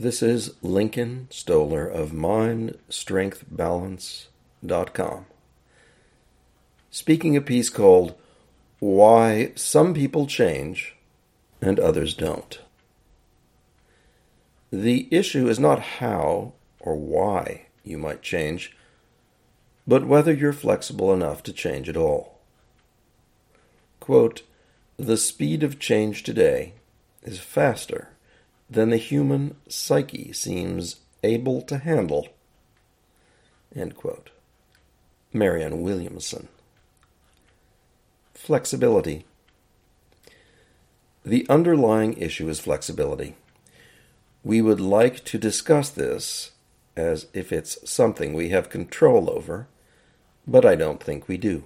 This is Lincoln Stoller of MindStrengthBalance.com. Speaking a piece called Why Some People Change and Others Don't. The issue is not how or why you might change, but whether you're flexible enough to change at all. Quote, the speed of change today is faster than the human psyche seems able to handle. End quote. Marianne Williamson. Flexibility. The underlying issue is flexibility. We would like to discuss this as if it's something we have control over, but I don't think we do.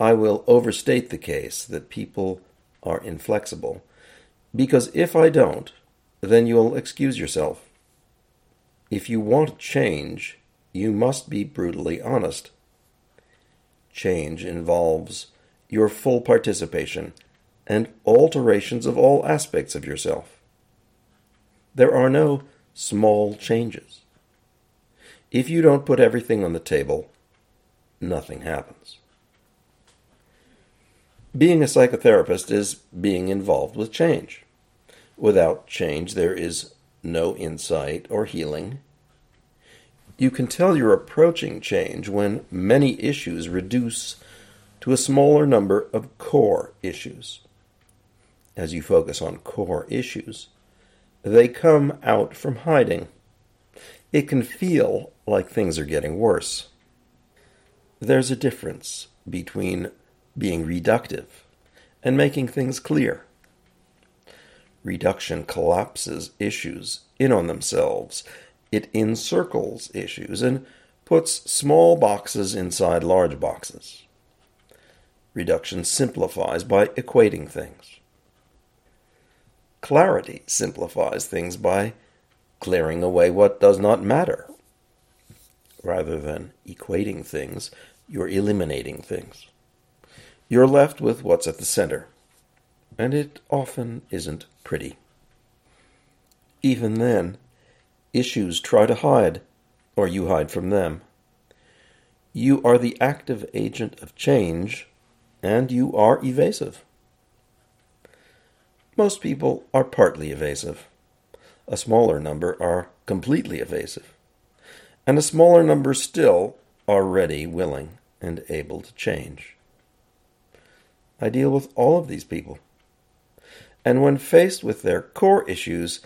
I will overstate the case that people are inflexible because if I don't, then you'll excuse yourself. If you want change, you must be brutally honest. Change involves your full participation and alterations of all aspects of yourself. There are no small changes. If you don't put everything on the table, nothing happens. Being a psychotherapist is being involved with change. Without change, there is no insight or healing. You can tell you're approaching change when many issues reduce to a smaller number of core issues. As you focus on core issues, they come out from hiding. It can feel like things are getting worse. There's a difference between being reductive and making things clear. Reduction collapses issues in on themselves. It encircles issues and puts small boxes inside large boxes. Reduction simplifies by equating things. Clarity simplifies things by clearing away what does not matter. Rather than equating things, you're eliminating things. You're left with what's at the center, and it often isn't pretty. Even then, issues try to hide, or you hide from them. You are the active agent of change, and you are evasive. Most people are partly evasive. A smaller number are completely evasive. And a smaller number still are ready, willing, and able to change. I deal with all of these people. And when faced with their core issues,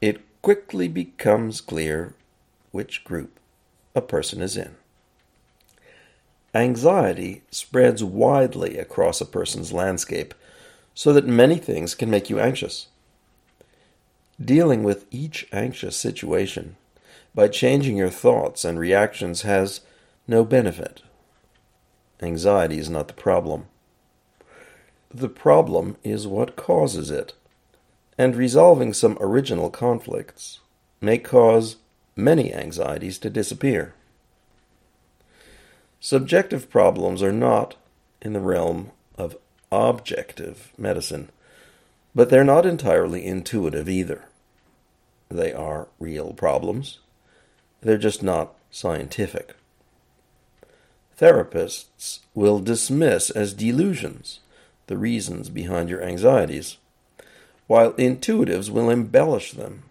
it quickly becomes clear which group a person is in. Anxiety spreads widely across a person's landscape so that many things can make you anxious. Dealing with each anxious situation by changing your thoughts and reactions has no benefit. Anxiety is not the problem. The problem is what causes it, and resolving some original conflicts may cause many anxieties to disappear. Subjective problems are not in the realm of objective medicine, but they're not entirely intuitive either. They are real problems, they're just not scientific. Therapists will dismiss as delusions the reasons behind your anxieties, while intuitives will embellish them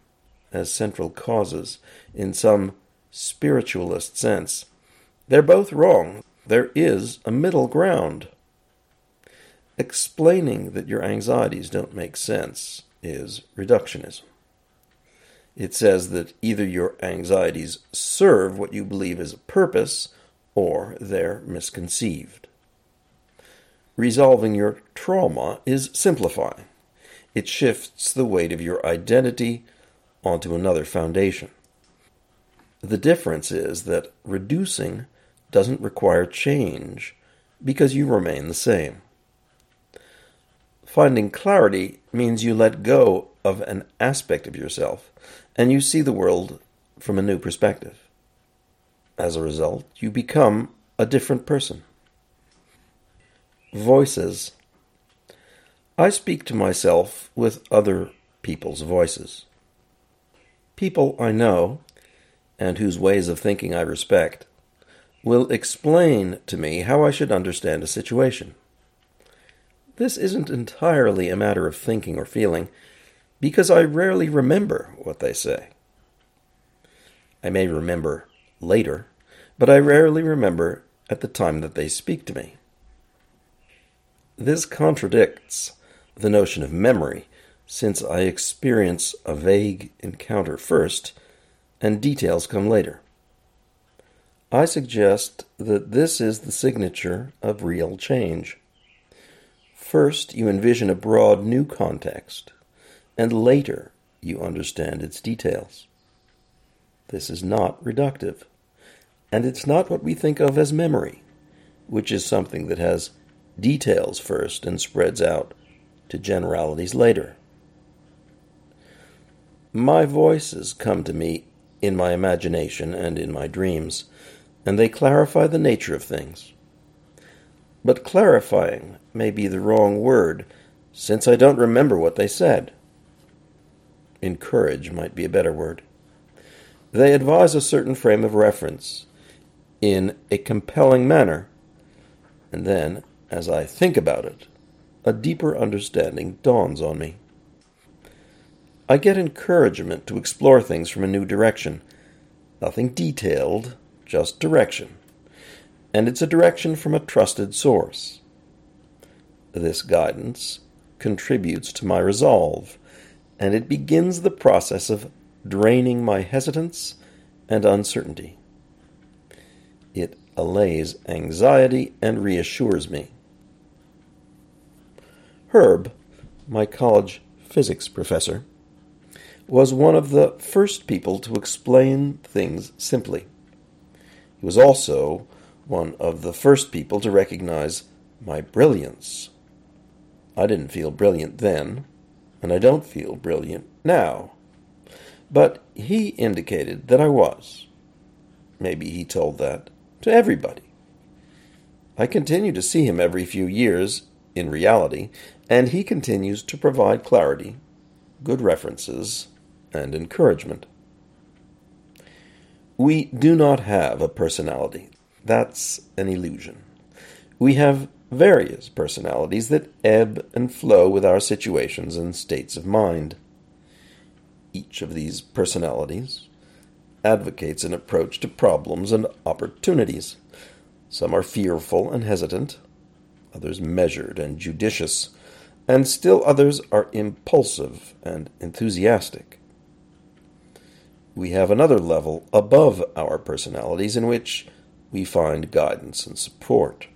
as central causes in some spiritualist sense. They're both wrong. There is a middle ground. Explaining that your anxieties don't make sense is reductionism. It says that either your anxieties serve what you believe is a purpose or they're misconceived. Resolving your trauma is simplifying. It shifts the weight of your identity onto another foundation. The difference is that reducing doesn't require change because you remain the same. Finding clarity means you let go of an aspect of yourself and you see the world from a new perspective. As a result, you become a different person. Voices. I speak to myself with other people's voices. People I know, and whose ways of thinking I respect, will explain to me how I should understand a situation. This isn't entirely a matter of thinking or feeling, because I rarely remember what they say. I may remember later, but I rarely remember at the time that they speak to me. This contradicts the notion of memory, since I experience a vague encounter first, and details come later. I suggest that this is the signature of real change. First, you envision a broad new context, and later you understand its details. This is not reductive, and it's not what we think of as memory, which is something that has details first and spreads out to generalities later. My voices come to me in my imagination and in my dreams, and they clarify the nature of things. But clarifying may be the wrong word, since I don't remember what they said. Encourage might be a better word. They advise a certain frame of reference in a compelling manner, and then, as I think about it, a deeper understanding dawns on me. I get encouragement to explore things from a new direction. Nothing detailed, just direction. And it's a direction from a trusted source. This guidance contributes to my resolve, and it begins the process of draining my hesitance and uncertainty. It allays anxiety and reassures me. Herb, my college physics professor, was one of the first people to explain things simply. He was also one of the first people to recognize my brilliance. I didn't feel brilliant then, and I don't feel brilliant now. But he indicated that I was. Maybe he told that to everybody. I continue to see him every few years in reality, and he continues to provide clarity, good references, and encouragement. We do not have a personality. That's an illusion. We have various personalities that ebb and flow with our situations and states of mind. Each of these personalities advocates an approach to problems and opportunities. Some are fearful and hesitant, others measured and judicious, and still others are impulsive and enthusiastic we have another level above our personalities in which we find guidance and support.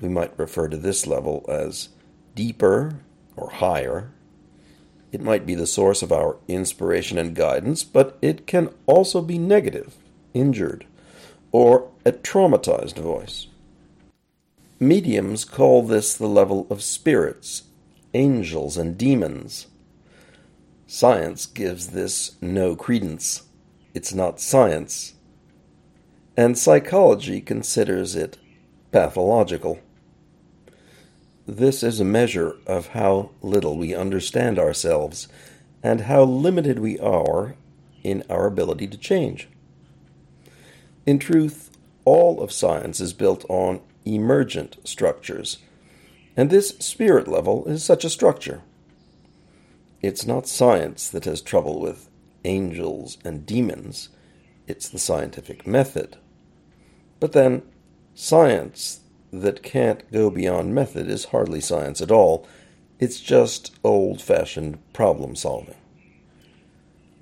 We might refer to this level as deeper or higher. It might be the source of our inspiration and guidance, but it can also be negative, injured, or a traumatized voice. Mediums call this the level of spirits, angels, and demons. Science gives this no credence. It's not science. And psychology considers it pathological. This is a measure of how little we understand ourselves and how limited we are in our ability to change. In truth, all of science is built on emergent structures, and this spirit level is such a structure. It's not science that has trouble with angels and demons, it's the scientific method. But then, science that can't go beyond method is hardly science at all. It's just old fashioned problem solving.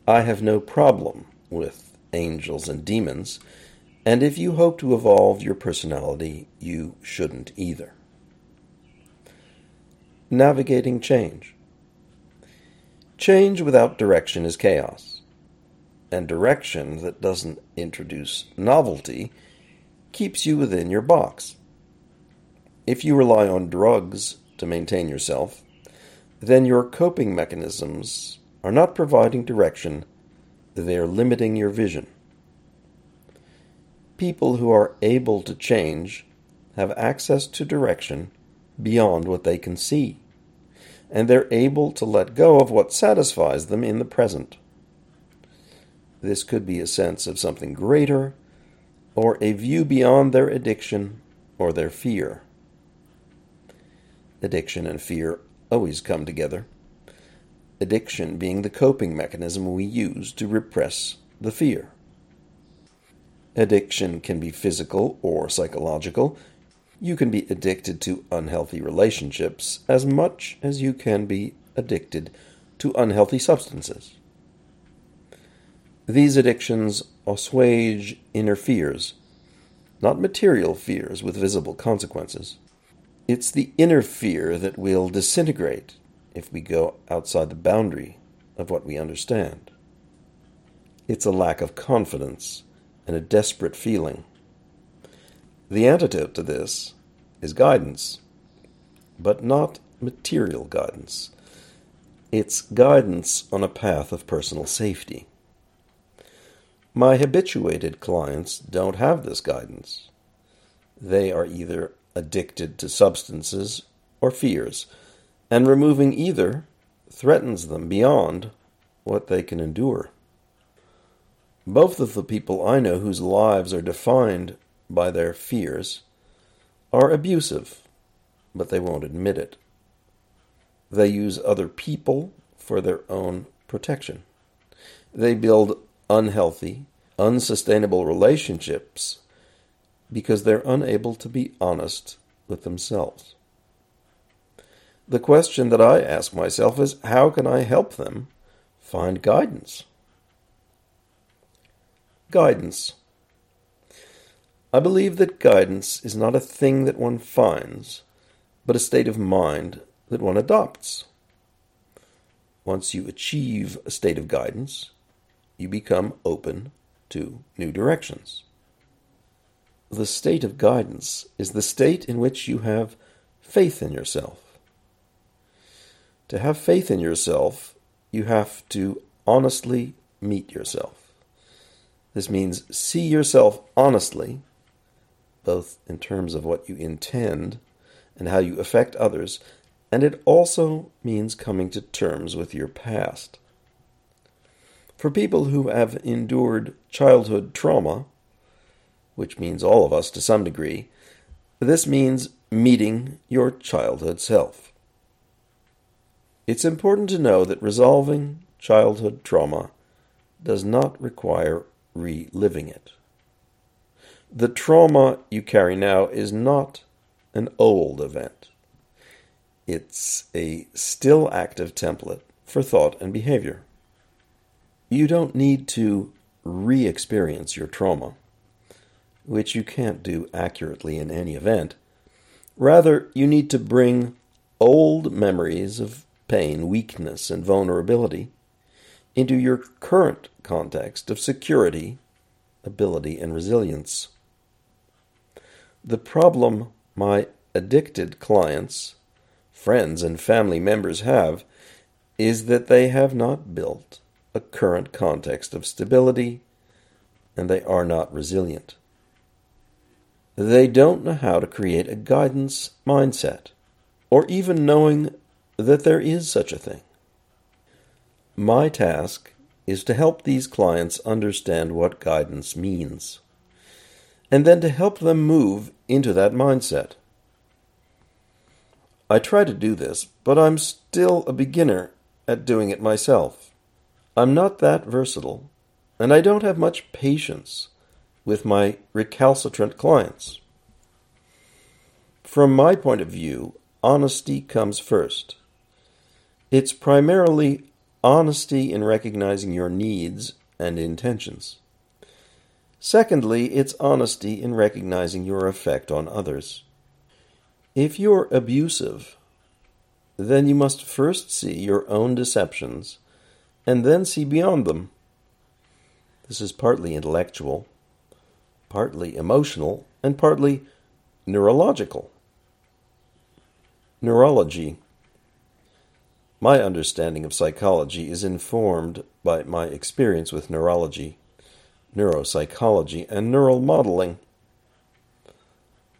I have no problem with angels and demons, and if you hope to evolve your personality, you shouldn't either. Navigating change. Change without direction is chaos, and direction that doesn't introduce novelty keeps you within your box. If you rely on drugs to maintain yourself, then your coping mechanisms are not providing direction, they are limiting your vision. People who are able to change have access to direction beyond what they can see and they're able to let go of what satisfies them in the present. This could be a sense of something greater or a view beyond their addiction or their fear. Addiction and fear always come together. Addiction being the coping mechanism we use to repress the fear. Addiction can be physical or psychological. You can be addicted to unhealthy relationships as much as you can be addicted to unhealthy substances. These addictions assuage inner fears, not material fears with visible consequences. It's the inner fear that will disintegrate if we go outside the boundary of what we understand. It's a lack of confidence and a desperate feeling. The antidote to this is guidance, but not material guidance. It's guidance on a path of personal safety. My habituated clients don't have this guidance. They are either addicted to substances or fears, and removing either threatens them beyond what they can endure. Both of the people I know whose lives are defined by their fears are abusive, but they won't admit it. They use other people for their own protection. They build unhealthy, unsustainable relationships because they're unable to be honest with themselves. The question that I ask myself is how can I help them find guidance? Guidance. I believe that guidance is not a thing that one finds, but a state of mind that one adopts. Once you achieve a state of guidance, you become open to new directions. The state of guidance is the state in which you have faith in yourself. To have faith in yourself, you have to honestly meet yourself. This means see yourself honestly, both in terms of what you intend and how you affect others, and it also means coming to terms with your past. For people who have endured childhood trauma, which means all of us to some degree, this means meeting your childhood self. It's important to know that resolving childhood trauma does not require reliving it. The trauma you carry now is not an old event. It's a still active template for thought and behavior. You don't need to re experience your trauma which you can't do accurately in any event. Rather, you need to bring old memories of pain, weakness, and vulnerability into your current context of security, ability, and resilience. The problem my addicted clients, friends, and family members have is that they have not built a current context of stability and they are not resilient. They don't know how to create a guidance mindset, or even knowing that there is such a thing. My task is to help these clients understand what guidance means, and then to help them move into that mindset. I try to do this, but I'm still a beginner at doing it myself. I'm not that versatile, and I don't have much patience with my recalcitrant clients. From my point of view, honesty comes first. It's primarily honesty in recognizing your needs and intentions. Secondly, it's honesty in recognizing your effect on others. If you're abusive, then you must first see your own deceptions and then see beyond them. This is partly intellectual, partly emotional, and partly neurological. Neurology. My understanding of psychology is informed by my experience with neurology, neuropsychology, and neural modeling.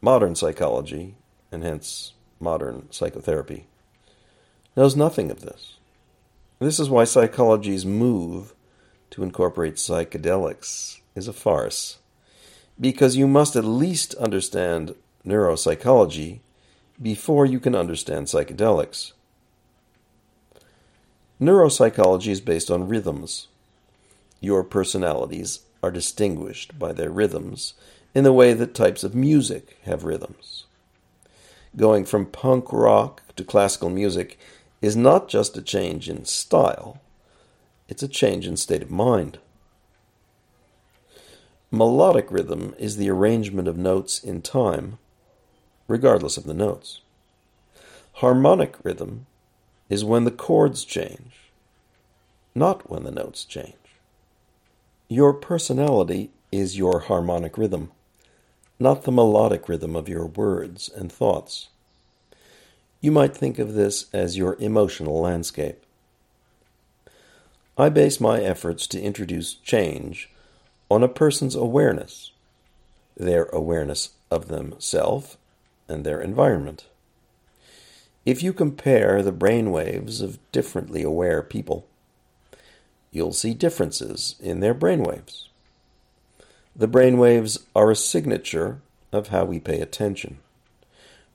Modern psychology, and hence modern psychotherapy, knows nothing of this. This is why psychologies move to incorporate psychedelics is a farce, because you must at least understand neuropsychology before you can understand psychedelics. Neuropsychology is based on rhythms. Your personalities are distinguished by their rhythms in the way that types of music have rhythms. Going from punk rock to classical music is not just a change in style, it's a change in state of mind. Melodic rhythm is the arrangement of notes in time, regardless of the notes. Harmonic rhythm is when the chords change, not when the notes change. Your personality is your harmonic rhythm, not the melodic rhythm of your words and thoughts. You might think of this as your emotional landscape. I base my efforts to introduce change on a person's awareness, their awareness of themselves and their environment. If you compare the brain waves of differently aware people, you'll see differences in their brainwaves. The brainwaves are a signature of how we pay attention,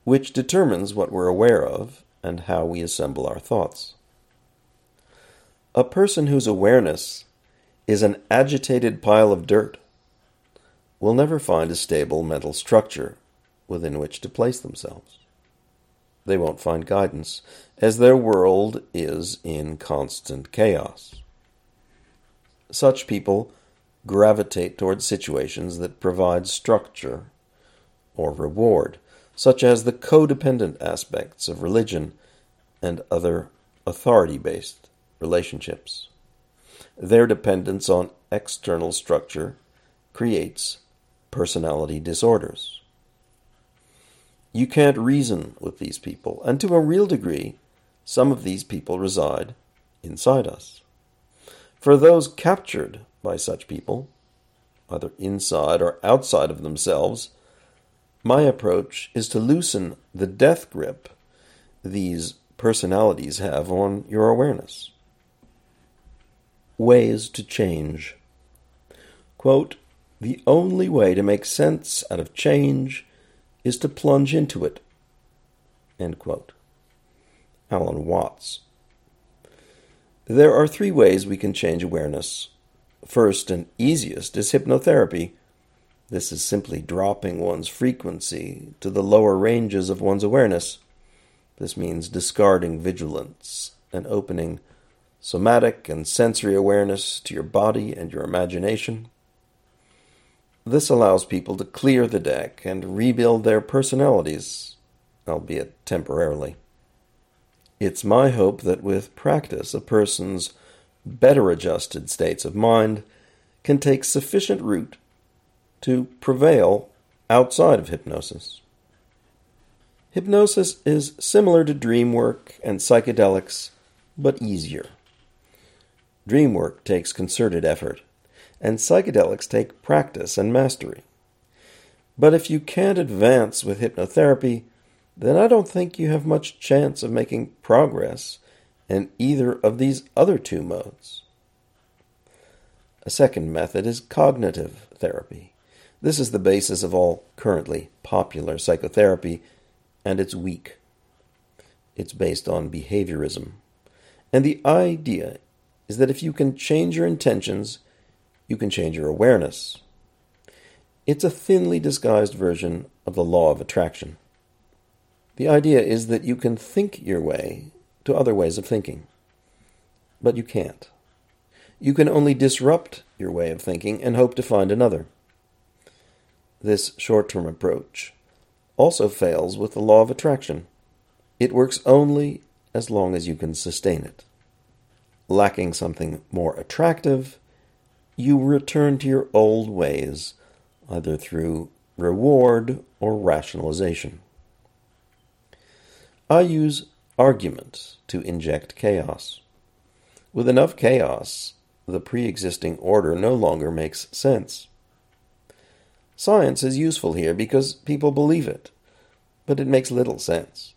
which determines what we're aware of and how we assemble our thoughts. A person whose awareness is an agitated pile of dirt will never find a stable mental structure within which to place themselves. They won't find guidance, as their world is in constant chaos. Such people gravitate towards situations that provide structure or reward, such as the codependent aspects of religion and other authority based relationships. Their dependence on external structure creates personality disorders. You can't reason with these people, and to a real degree, some of these people reside inside us. For those captured by such people, either inside or outside of themselves, my approach is to loosen the death grip these personalities have on your awareness. Ways to change. Quote, the only way to make sense out of change is to plunge into it. End quote. Alan Watts. There are three ways we can change awareness. First and easiest is hypnotherapy. This is simply dropping one's frequency to the lower ranges of one's awareness. This means discarding vigilance and opening somatic and sensory awareness to your body and your imagination. This allows people to clear the deck and rebuild their personalities, albeit temporarily. It's my hope that with practice, a person's better adjusted states of mind can take sufficient root to prevail outside of hypnosis. Hypnosis is similar to dream work and psychedelics, but easier. Dream work takes concerted effort, and psychedelics take practice and mastery. But if you can't advance with hypnotherapy, then I don't think you have much chance of making progress in either of these other two modes. A second method is cognitive therapy. This is the basis of all currently popular psychotherapy, and it's weak. It's based on behaviorism. And the idea is that if you can change your intentions, you can change your awareness. It's a thinly disguised version of the law of attraction. The idea is that you can think your way to other ways of thinking, but you can't. You can only disrupt your way of thinking and hope to find another. This short term approach also fails with the law of attraction. It works only as long as you can sustain it. Lacking something more attractive, you return to your old ways, either through reward or rationalization. I use argument to inject chaos. With enough chaos, the pre existing order no longer makes sense. Science is useful here because people believe it, but it makes little sense.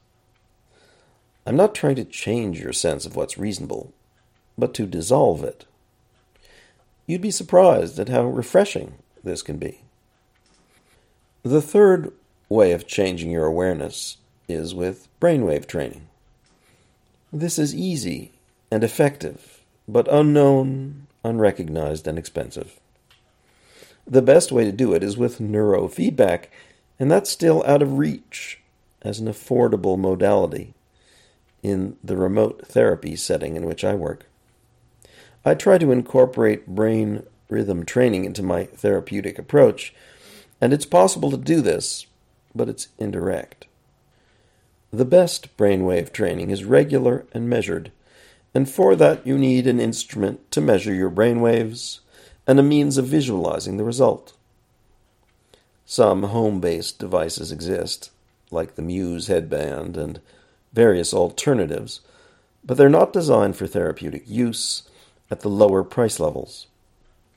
I'm not trying to change your sense of what's reasonable, but to dissolve it. You'd be surprised at how refreshing this can be. The third way of changing your awareness is with brainwave training. This is easy and effective, but unknown, unrecognized, and expensive. The best way to do it is with neurofeedback, and that's still out of reach as an affordable modality in the remote therapy setting in which I work. I try to incorporate brain rhythm training into my therapeutic approach, and it's possible to do this, but it's indirect. The best brainwave training is regular and measured, and for that you need an instrument to measure your brainwaves and a means of visualizing the result. Some home based devices exist, like the Muse headband and various alternatives, but they're not designed for therapeutic use at the lower price levels.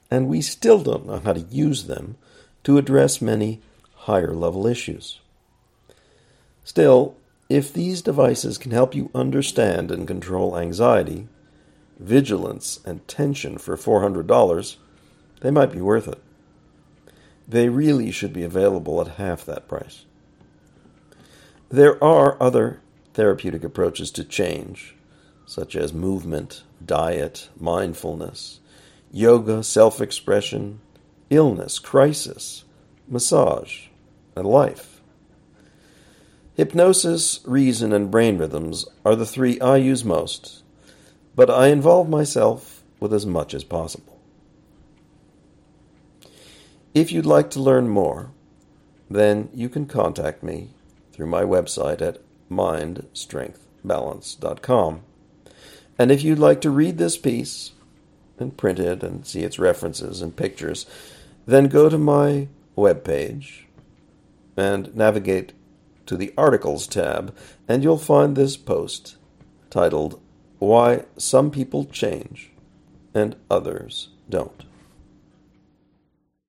And we still don't know how to use them to address many higher level issues. Still, if these devices can help you understand and control anxiety, vigilance, and tension for $400, they might be worth it. They really should be available at half that price. There are other therapeutic approaches to change, such as movement, diet, mindfulness, yoga, self expression, illness, crisis, massage, and life. Hypnosis, reason, and brain rhythms are the three I use most, but I involve myself with as much as possible. If you'd like to learn more, then you can contact me through my website at mindstrengthbalance.com. And if you'd like to read this piece and print it and see its references and pictures, then go to my webpage and navigate to the Articles tab, and you'll find this post titled Why Some People Change and Others Don't.